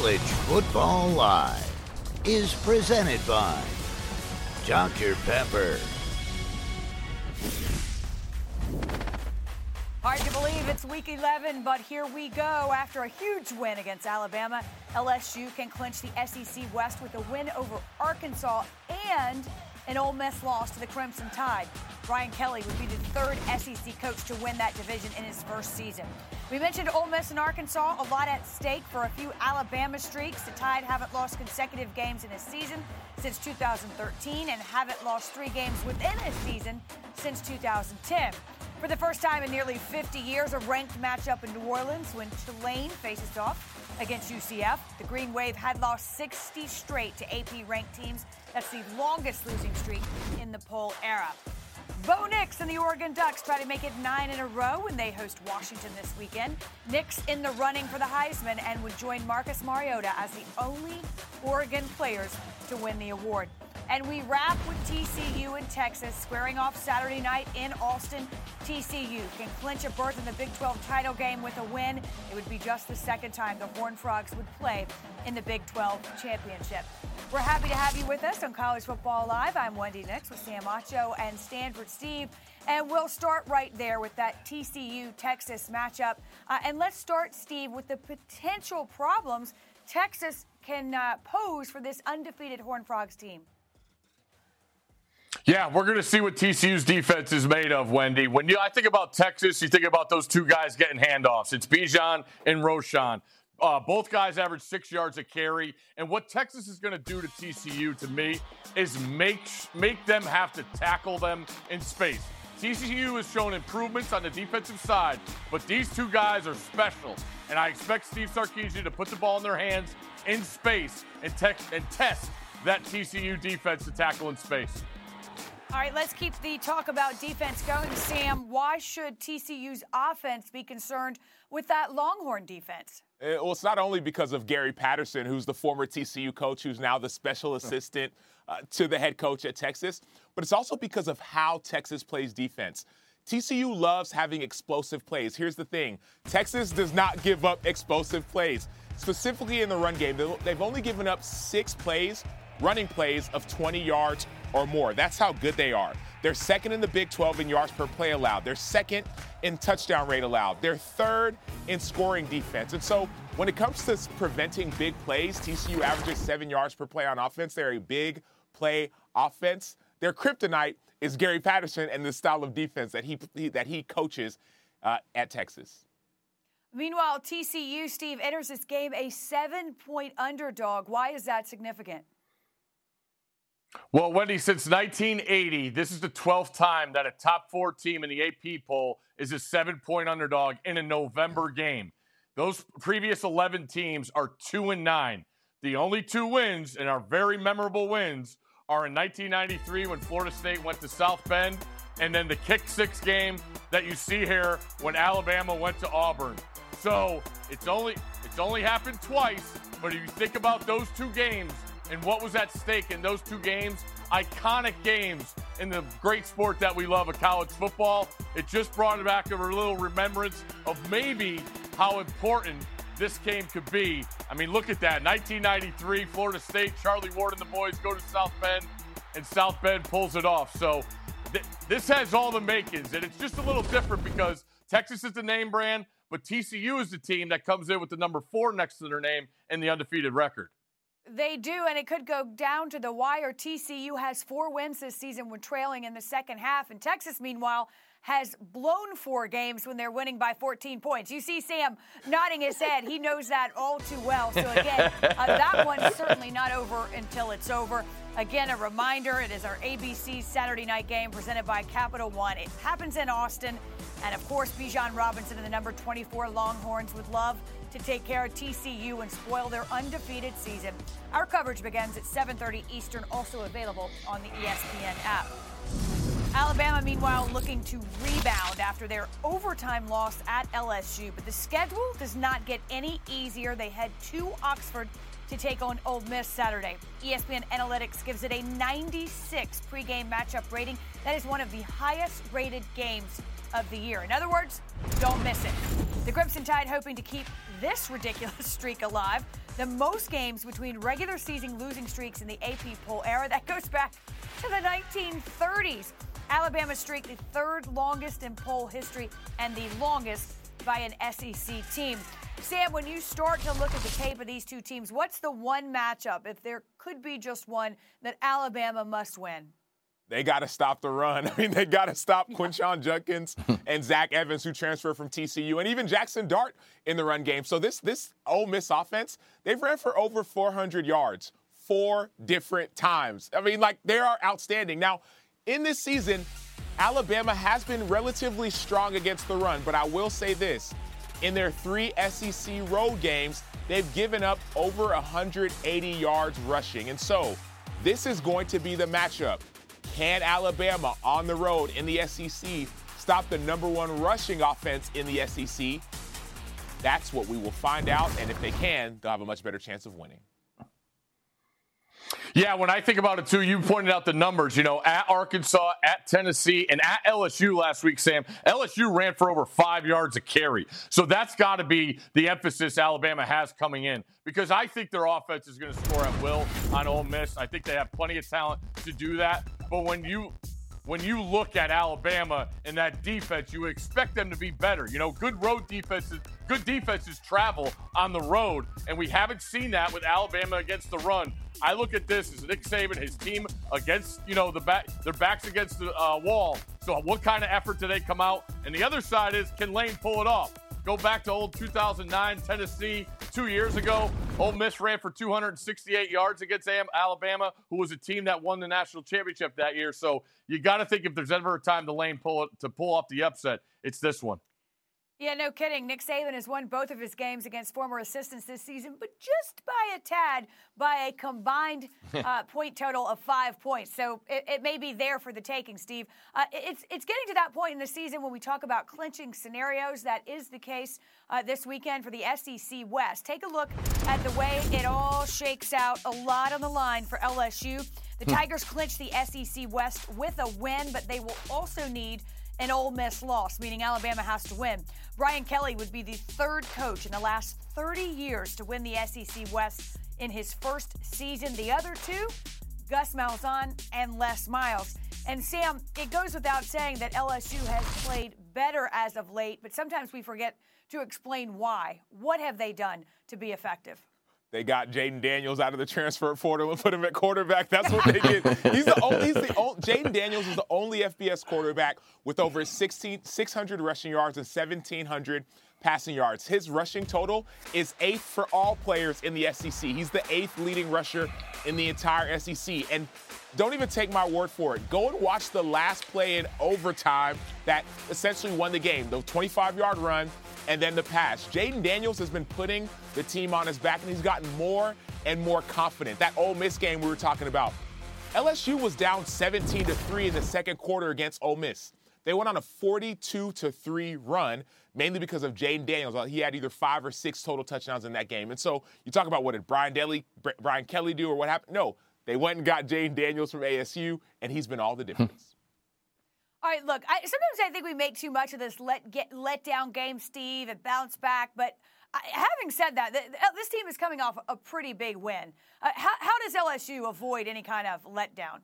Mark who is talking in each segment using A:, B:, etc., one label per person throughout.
A: College Football Live is presented by Dr. Pepper.
B: Hard to believe it's week 11, but here we go. After a huge win against Alabama, LSU can clinch the SEC West with a win over Arkansas and an Ole Miss loss to the Crimson Tide. Brian Kelly would be the third SEC coach to win that division in his first season. We mentioned Ole Miss and Arkansas, a lot at stake for a few Alabama streaks. The Tide haven't lost consecutive games in a season since 2013 and haven't lost three games within a season since 2010. For the first time in nearly 50 years, a ranked matchup in New Orleans when Tulane faces off against UCF. The Green Wave had lost 60 straight to AP ranked teams. That's the longest losing streak in the poll era. Bo Nix and the Oregon Ducks try to make it nine in a row when they host Washington this weekend. Nix in the running for the Heisman and would join Marcus Mariota as the only Oregon players to win the award. And we wrap with TCU in Texas, squaring off Saturday night in Austin. TCU can clinch a berth in the Big 12 title game with a win. It would be just the second time the Horned Frogs would play in the Big 12 championship. We're happy to have you with us on College Football Live. I'm Wendy Nix with Sam Acho and Stanford Steve. And we'll start right there with that TCU Texas matchup. Uh, and let's start, Steve, with the potential problems Texas can uh, pose for this undefeated Horned Frogs team.
C: Yeah, we're going to see what TCU's defense is made of, Wendy. When you, I think about Texas, you think about those two guys getting handoffs. It's Bijan and Roschon. Uh, both guys average six yards a carry. And what Texas is going to do to TCU, to me, is make make them have to tackle them in space. TCU has shown improvements on the defensive side, but these two guys are special. And I expect Steve Sarkisian to put the ball in their hands in space and, te- and test that TCU defense to tackle in space.
B: All right, let's keep the talk about defense going. Sam, why should TCU's offense be concerned with that Longhorn defense?
D: Uh, well, it's not only because of Gary Patterson, who's the former TCU coach, who's now the special assistant uh, to the head coach at Texas, but it's also because of how Texas plays defense. TCU loves having explosive plays. Here's the thing Texas does not give up explosive plays. Specifically in the run game, they've only given up six plays running plays of 20 yards or more. That's how good they are. They're second in the Big 12 in yards per play allowed. They're second in touchdown rate allowed. They're third in scoring defense. And so when it comes to preventing big plays, TCU averages seven yards per play on offense. They're a big play offense. Their kryptonite is Gary Patterson and the style of defense that he, that he coaches uh, at Texas.
B: Meanwhile, TCU, Steve, enters this game a seven point underdog. Why is that significant?
C: Well, Wendy, since 1980, this is the 12th time that a top four team in the AP poll is a seven point underdog in a November game. Those previous 11 teams are two and nine. The only two wins, and are very memorable wins, are in 1993 when Florida State went to South Bend, and then the kick six game that you see here when Alabama went to Auburn. So it's only it's only happened twice, but if you think about those two games, and what was at stake in those two games. Iconic games in the great sport that we love of college football. It just brought back a little remembrance of maybe how important this game could be. I mean, look at that. 1993, Florida State, Charlie Ward and the boys go to South Bend, and South Bend pulls it off. So th- this has all the makings, and it's just a little different because Texas is the name brand, but TCU is the team that comes in with the number four next to their name and the undefeated record.
B: They do, and it could go down to the wire. TCU has four wins this season when trailing in the second half, and Texas, meanwhile, has blown four games when they're winning by 14 points. You see Sam nodding his head. He knows that all too well. So, again, uh, that one's certainly not over until it's over. Again, a reminder it is our ABC Saturday night game presented by Capital One. It happens in Austin. And of course, Bijan Robinson and the number 24 Longhorns would love to take care of TCU and spoil their undefeated season. Our coverage begins at 7:30 Eastern, also available on the ESPN app. Alabama, meanwhile, looking to rebound after their overtime loss at LSU, but the schedule does not get any easier. They head to Oxford to take on Ole Miss Saturday. ESPN Analytics gives it a 96 pregame matchup rating. That is one of the highest rated games of the year. In other words, don't miss it. The Crimson Tide hoping to keep this ridiculous streak alive. The most games between regular season losing streaks in the AP poll era that goes back to the 1930s. Alabama's streak, the third longest in poll history and the longest by an SEC team. Sam, when you start to look at the tape of these two teams, what's the one matchup, if there could be just one, that Alabama must win?
D: They got to stop the run. I mean, they got to stop Quinshon Judkins and Zach Evans, who transferred from TCU, and even Jaxson Dart in the run game. So this this Ole Miss offense, they've ran for over 400 yards four different times. I mean, like they are outstanding. Now, in this season, Alabama has been relatively strong against the run, but I will say this: in their three SEC road games, they've given up over 180 yards rushing. And so, this is going to be the matchup. Can Alabama on the road in the SEC stop the number one rushing offense in the SEC? That's what we will find out. And if they can, they'll have a much better chance of winning.
C: Yeah, when I think about it too, you pointed out the numbers. You know, at Arkansas, at Tennessee, and at LSU last week, Sam, LSU ran for over five yards a carry. So that's got to be the emphasis Alabama has coming in because I think their offense is going to score at will on Ole Miss. I think they have plenty of talent to do that. But when you when you look at Alabama and that defense, you expect them to be better. You know, good road defenses, good defenses travel on the road, and we haven't seen that with Alabama against the run. I look at this as Nick Saban, his team against, you know, the back, their backs against the uh, wall. So, what kind of effort do they come out? And the other side is, can Lane pull it off? Go back to old 2009 Tennessee two years ago. Ole Miss ran for 268 yards against Alabama, who was a team that won the national championship that year. So you got to think if there's ever a time to Lane pull to pull off the upset, it's this one.
B: Yeah, no kidding. Nick Saban has won both of his games against former assistants this season, but just by a tad, by a combined uh, point total of five points. So it, it, may be there for the taking, Steve. Uh, it's it's getting to that point in the season when we talk about clinching scenarios. That is the case uh, this weekend for the SEC West. Take a look at the way it all shakes out. A lot on the line for LSU. The hmm. Tigers clinch the SEC West with a win, but they will also need an Ole Miss loss, meaning Alabama has to win. Brian Kelly would be the third coach in the last 30 years to win the SEC West in his first season. The other two, Gus Malzahn and Les Miles. And Sam, it goes without saying that LSU has played better as of late, but sometimes we forget to explain why. What have they done to be effective?
D: They got Jayden Daniels out of the transfer portal and put him at quarterback. That's what they did. He's the only, only, Jayden Daniels is the only FBS quarterback with over 16, 600 rushing yards and 1,700 passing yards. His rushing total is eighth for all players in the SEC. He's the eighth leading rusher in the entire SEC. And don't even take my word for it. Go and watch the last play in overtime that essentially won the game, the 25 yard run and then the pass. Jayden Daniels has been putting the team on his back, and he's gotten more and more confident. That Ole Miss game we were talking about. LSU was down 17 to 3 in the second quarter against Ole Miss. They went on a 42 to 3 run, mainly because of Jayden Daniels. He had either five or six total touchdowns in that game. And so you talk about what did Brian Daly, Brian Kelly do or what happened? No, they went and got Jayden Daniels from ASU, and he's been all the difference.
B: All right, look, I, sometimes I think we make too much of this let get let down game, Steve, and bounce back. But I, having said that, th- this team is coming off a pretty big win. Uh, how, how does LSU avoid any kind of letdown?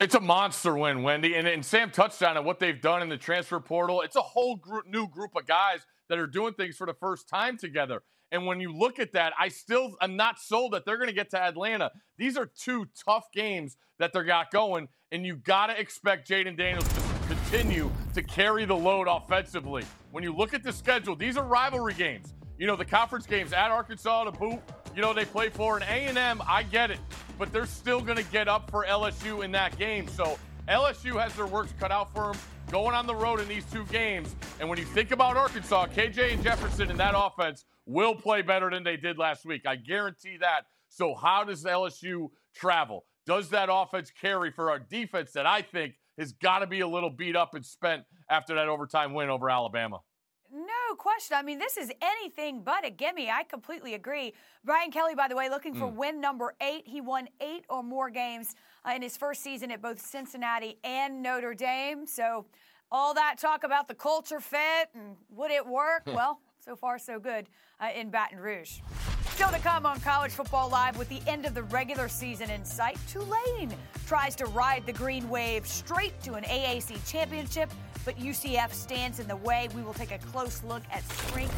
C: It's a monster win, Wendy. And, and Sam touched on it, what they've done in the transfer portal. It's a whole group, new group of guys that are doing things for the first time together. And when you look at that, I still am not sold that they're going to get to Atlanta. These are two tough games that they're got going, and you got to expect Jayden Daniels to continue to carry the load offensively. When you look at the schedule, these are rivalry games. You know, the conference games at Arkansas to boot, you know, they play for an A&M, I get it. but they're still going to get up for LSU in that game. So LSU has their works cut out for them going on the road in these two games. And when you think about Arkansas, KJ and Jefferson in that offense will play better than they did last week. I guarantee that. So, how does LSU travel? Does that offense carry for our defense that I think has got to be a little beat up and spent after that overtime win over Alabama?
B: No question. I mean, this is anything but a gimme. I completely agree. Brian Kelly, by the way, looking for mm. win number eight. He won eight or more games uh, in his first season at both Cincinnati and Notre Dame. So, all that talk about the culture fit and would it work? well, so far, so good uh, in Baton Rouge. Still to come on College Football Live with the end of the regular season in sight, Tulane tries to ride the green wave straight to an AAC championship but UCF stands in the way. We will take a close look at strength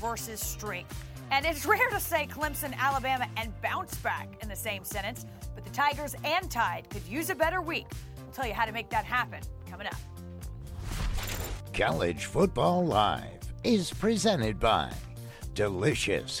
B: versus strength. And it's rare to say Clemson, Alabama, and bounce back in the same sentence, but the Tigers and Tide could use a better week. We'll tell you how to make that happen coming up.
A: College Football Live is presented by Delicious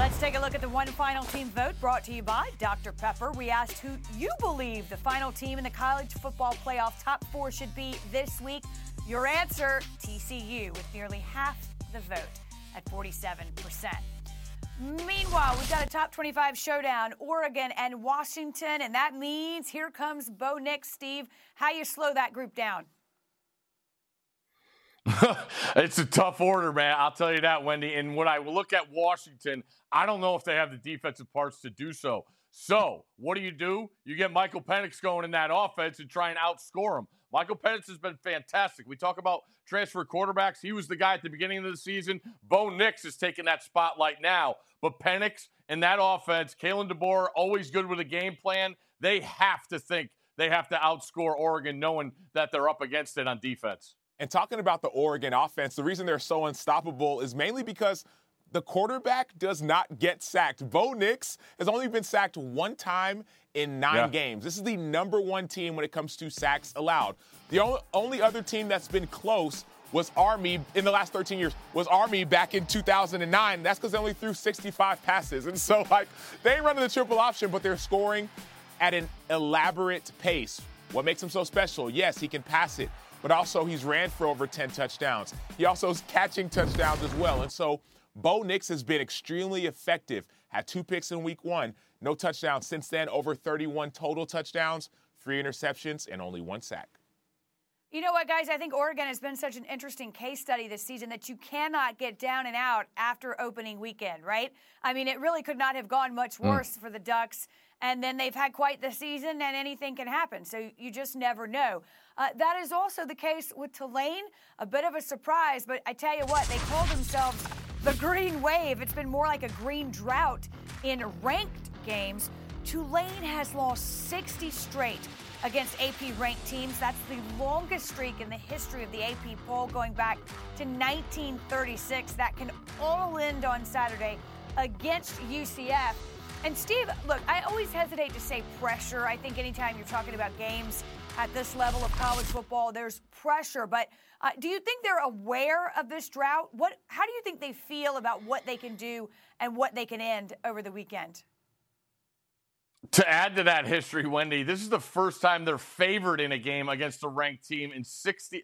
B: Let's take a look at the one final team vote brought to you by Dr. Pepper. We asked who you believe the final team in the college football playoff top four should be this week. Your answer TCU, with nearly half the vote at 47%. Meanwhile, we've got a top 25 showdown, Oregon and Washington, and that means here comes Bo Nix. Steve, how you slow that group down?
C: it's a tough order, man. I'll tell you that, Wendy. And when I look at Washington, I don't know if they have the defensive parts to do so. So, what do you do? You get Michael Penix going in that offense and try and outscore him. Michael Penix has been fantastic. We talk about transfer quarterbacks. He was the guy at the beginning of the season. Bo Nix is taking that spotlight now. But Penix and that offense, Kalen DeBoer, always good with a game plan. They have to think they have to outscore Oregon, knowing that they're up against it on defense.
D: And talking about the Oregon offense, the reason they're so unstoppable is mainly because the quarterback does not get sacked. Bo Nix has only been sacked one time in nine yeah. games. This is the number one team when it comes to sacks allowed. The only, other team that's been close was Army in the last 13 years was Army back in 2009. That's because they only threw 65 passes, and so like they ain't running the triple option, but they're scoring at an elaborate pace. What makes him so special? Yes, he can pass it, but also he's ran for over 10 touchdowns. He also is catching touchdowns as well, and so Bo Nix has been extremely effective. Had two picks in week one, no touchdowns since then. Over 31 total touchdowns, three interceptions, and only one sack.
B: You know what, guys? I think Oregon has been such an interesting case study this season that you cannot get down and out after opening weekend, right? I mean, it really could not have gone much hmm. worse mm. for the Ducks. And then they've had quite the season, and anything can happen. So you just never know. Uh, that is also the case with Tulane. A bit of a surprise, but I tell you what, they call themselves the Green Wave. It's been more like a green drought in ranked games. Tulane has lost 60 straight against AP ranked teams. That's the longest streak in the history of the AP poll going back to 1936. That can all end on Saturday against UCF. And Steve, look, I always hesitate to say pressure. I think anytime you're talking about games at this level of college football, there's pressure. But uh, do you think they're aware of this drought? What? How do you think they feel about what they can do and what they can end over the weekend?
C: To add to that history, Wendy, this is the first time they're favored in a game against a ranked team in 60,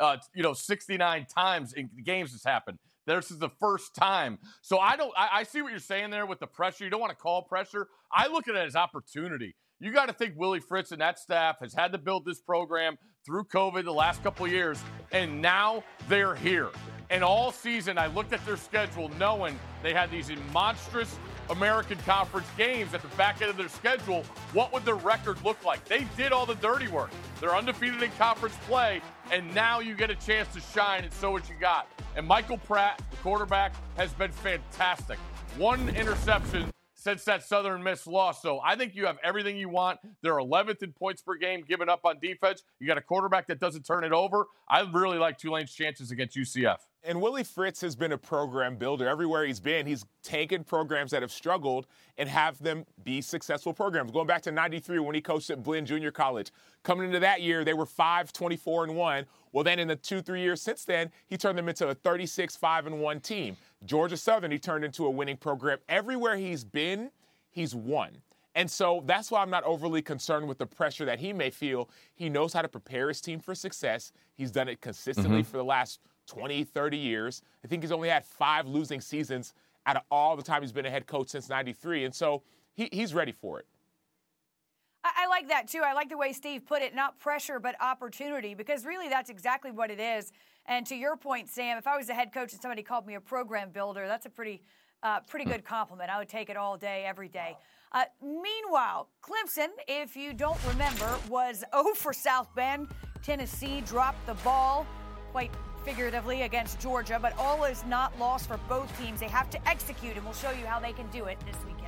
C: uh, you know, 69 times in games has happened. This is the first time. So I don't. I, I see what you're saying there with the pressure. You don't want to call pressure. I look at it as opportunity. You got to think Willie Fritz and that staff has had to build this program through COVID the last couple years, and now they're here. And all season, I looked at their schedule knowing they had these monstrous American Conference games at the back end of their schedule. What would their record look like? They did all the dirty work. They're undefeated in conference play, and now you get a chance to shine, and show what you got. And Michael Pratt, the quarterback, has been fantastic. One interception since that Southern Miss loss. So I think you have everything you want. They're 11th in points per game given up on defense. You got a quarterback that doesn't turn it over. I really like Tulane's chances against UCF.
D: And Willie Fritz has been a program builder. Everywhere he's been, he's taken programs that have struggled and have them be successful programs. Going back to 93 when he coached at Blinn Junior College. Coming into that year, they were 5, 24, and 1. Well, then in the two, three years since then, he turned them into a 36, 5, and 1 team. Georgia Southern, he turned into a winning program. Everywhere he's been, he's won. And so that's why I'm not overly concerned with the pressure that he may feel. He knows how to prepare his team for success. He's done it consistently mm-hmm. for the last 20, 30 years. I think he's only had five losing seasons out of all the time he's been a head coach since 93. And so he, he's ready for it.
B: I like that too. I like the way Steve put it not pressure, but opportunity, because really that's exactly what it is. And to your point, Sam, if I was a head coach and somebody called me a program builder, that's a pretty, uh, pretty hmm. good compliment. I would take it all day, every day. Uh, meanwhile, Clemson, if you don't remember, was 0 for South Bend. Tennessee dropped the ball quite figuratively against Georgia, but all is not lost for both teams. They have to execute, and we'll show you how they can do it this weekend.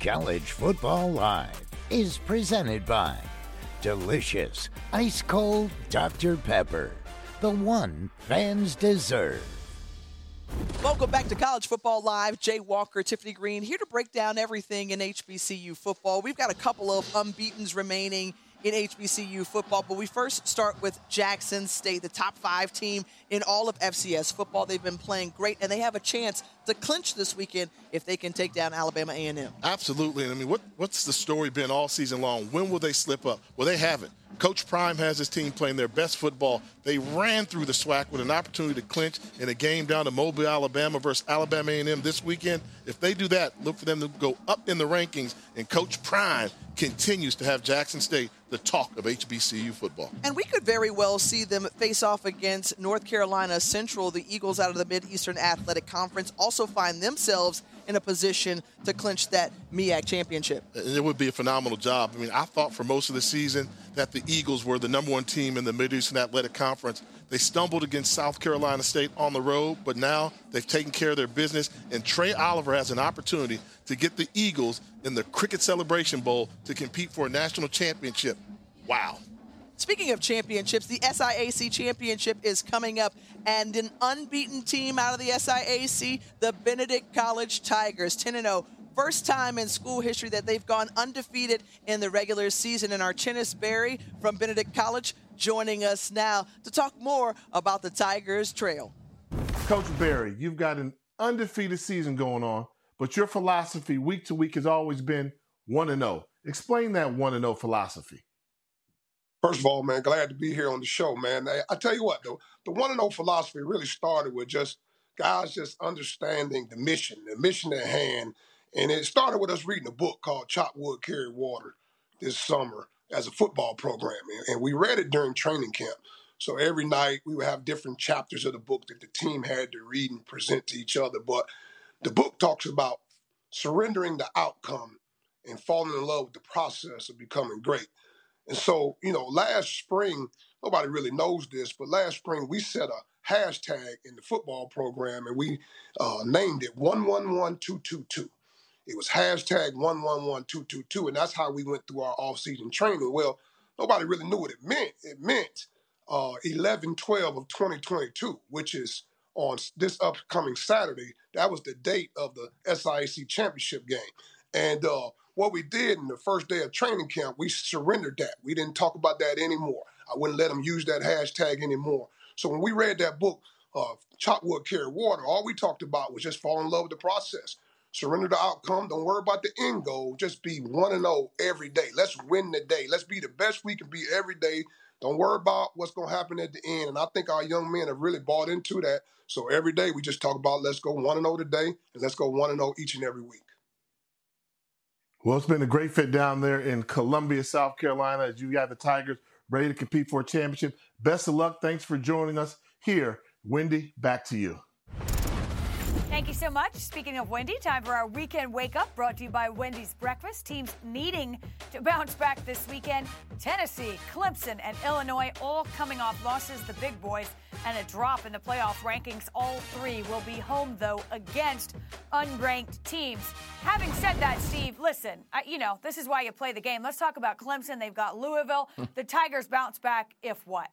A: College Football Live is presented by Delicious Ice Cold Dr. Pepper, the one fans deserve.
E: Welcome back to College Football Live. Jay Walker, Tiffany Greene, here to break down everything in HBCU football. We've got a couple of unbeatens remaining in HBCU football. But we first start with Jackson State, the top five team in all of FCS football. They've been playing great, and they have a chance to clinch this weekend if they can take down Alabama A&M.
F: Absolutely. And I mean, what, what's the story been all season long? When will they slip up? Well, they haven't. Coach Prime has his team playing their best football. They ran through the SWAC with an opportunity to clinch in a game down to Mobile, Alabama versus Alabama A&M this weekend. If they do that, look for them to go up in the rankings. And Coach Prime continues to have Jackson State the talk of HBCU football.
E: And we could very well see them face off against North Carolina Central, the Eagles out of the Mid-Eastern Athletic Conference, also find themselves in a position to clinch that MEAC championship.
F: It would be a phenomenal job. I mean, I thought for most of the season that the Eagles were the number one team in the Mid-Eastern Athletic Conference. They stumbled against South Carolina State on the road, but now they've taken care of their business, and Trei Oliver has an opportunity to get the Eagles in the Cricket Celebration Bowl to compete for a national championship. Wow.
E: Speaking of championships, the SIAC championship is coming up, and an unbeaten team out of the SIAC, the Benedict College Tigers, 10 0. First time in school history that they've gone undefeated in the regular season. And Archinnis Berry from Benedict College joining us now to talk more about the Tigers Trail.
G: Coach Berry, you've got an undefeated season going on, but your philosophy week to week has always been 1 0. Explain that 1 0 philosophy.
H: First of all, man, glad to be here on the show, man. I, I tell you what, though, the one and zero philosophy really started with just guys just understanding the mission, the mission at hand, and it started with us reading a book called "Chop Wood, Carry Water" this summer as a football program, and we read it during training camp. So every night we would have different chapters of the book that the team had to read and present to each other. But the book talks about surrendering the outcome and falling in love with the process of becoming great. And so, you know, last spring, nobody really knows this, but last spring we set a hashtag in the football program and we uh, named it 111222. It was hashtag 111222, and that's how we went through our off-season training. Well, nobody really knew what it meant. It meant uh, 11 12 of 2022, which is on this upcoming Saturday. That was the date of the SIAC championship game. And uh, what we did in the first day of training camp, we surrendered that. We didn't talk about that anymore. I wouldn't let them use that hashtag anymore. So when we read that book, Chop Wood, Carry Water, all we talked about was just fall in love with the process. Surrender the outcome. Don't worry about the end goal. Just be 1 and 0 every day. Let's win the day. Let's be the best we can be every day. Don't worry about what's going to happen at the end. And I think our young men have really bought into that. So every day we just talk about let's go 1 and 0 today and let's go 1 and 0 each and every week.
G: Well, it's been a great fit down there in Columbia, South Carolina, as you got the Tigers ready to compete for a championship. Best of luck. Thanks for joining us here. Wendy, back to you.
B: Thank you so much. Speaking of Wendy, time for our weekend wake up brought to you by Wendy's Breakfast. Teams needing to bounce back this weekend Tennessee, Clemson, and Illinois all coming off losses, the big boys, and a drop in the playoff rankings. All three will be home, though, against unranked teams. Having said that, Steve, listen, I, you know, this is why you play the game. Let's talk about Clemson. They've got Louisville. the Tigers bounce back if what?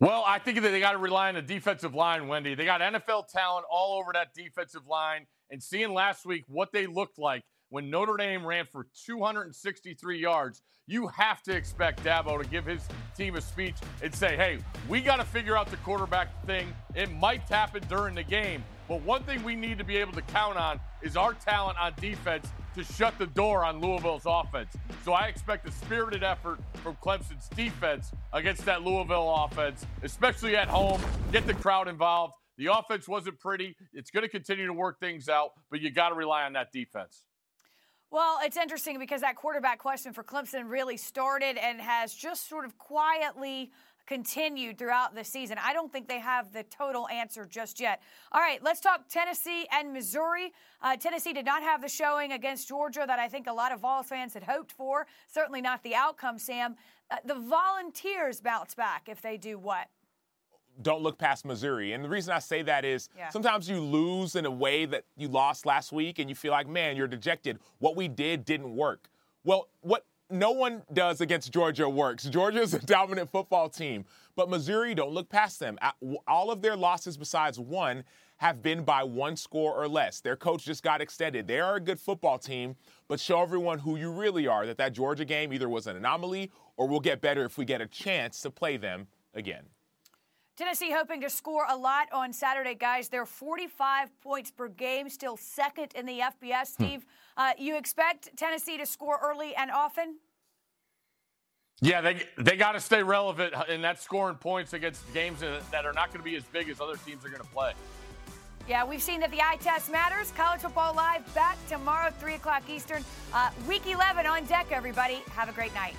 C: Well, I think that they got to rely on the defensive line, Wendy. They got NFL talent all over that defensive line. And seeing last week what they looked like when Notre Dame ran for 263 yards, you have to expect Dabo to give his team a speech and say, hey, we got to figure out the quarterback thing. It might happen during the game. But one thing we need to be able to count on is our talent on defense to shut the door on Louisville's offense. So I expect a spirited effort from Clemson's defense against that Louisville offense, especially at home. Get the crowd involved. The offense wasn't pretty. It's going to continue to work things out, but you got to rely on that defense.
B: Well, it's interesting because that quarterback question for Clemson really started and has just sort of quietly continued throughout the season. I don't think they have the total answer just yet. All right, let's talk Tennessee and Missouri. Uh, Tennessee did not have the showing against Georgia that I think a lot of Vols fans had hoped for. Certainly not the outcome, Sam. Uh, the Volunteers bounce back if they do what?
D: don't look past Missouri. And the reason I say that is
B: Yeah.
D: sometimes you lose in a way that you lost last week and you feel like, man, you're dejected. What we did didn't work. Well, what no one does against Georgia works. Georgia's a dominant football team, but Missouri don't look past them. All of their losses besides one have been by one score or less. Their coach just got extended. They are a good football team, but show everyone who you really are. That that Georgia game either was an anomaly or will get better if we get a chance to play them again.
B: Tennessee hoping to score a lot on Saturday, guys. They're 45 points per game, still second in the FBS. Steve, uh, you expect Tennessee to score early and often?
C: Yeah, they they got to stay relevant in that scoring points against games that that are not going to be as big as other teams are going to play.
B: Yeah, we've seen that the eye test matters. College Football Live back tomorrow, 3 o'clock Eastern. Uh, week 11 on deck, everybody. Have a great night.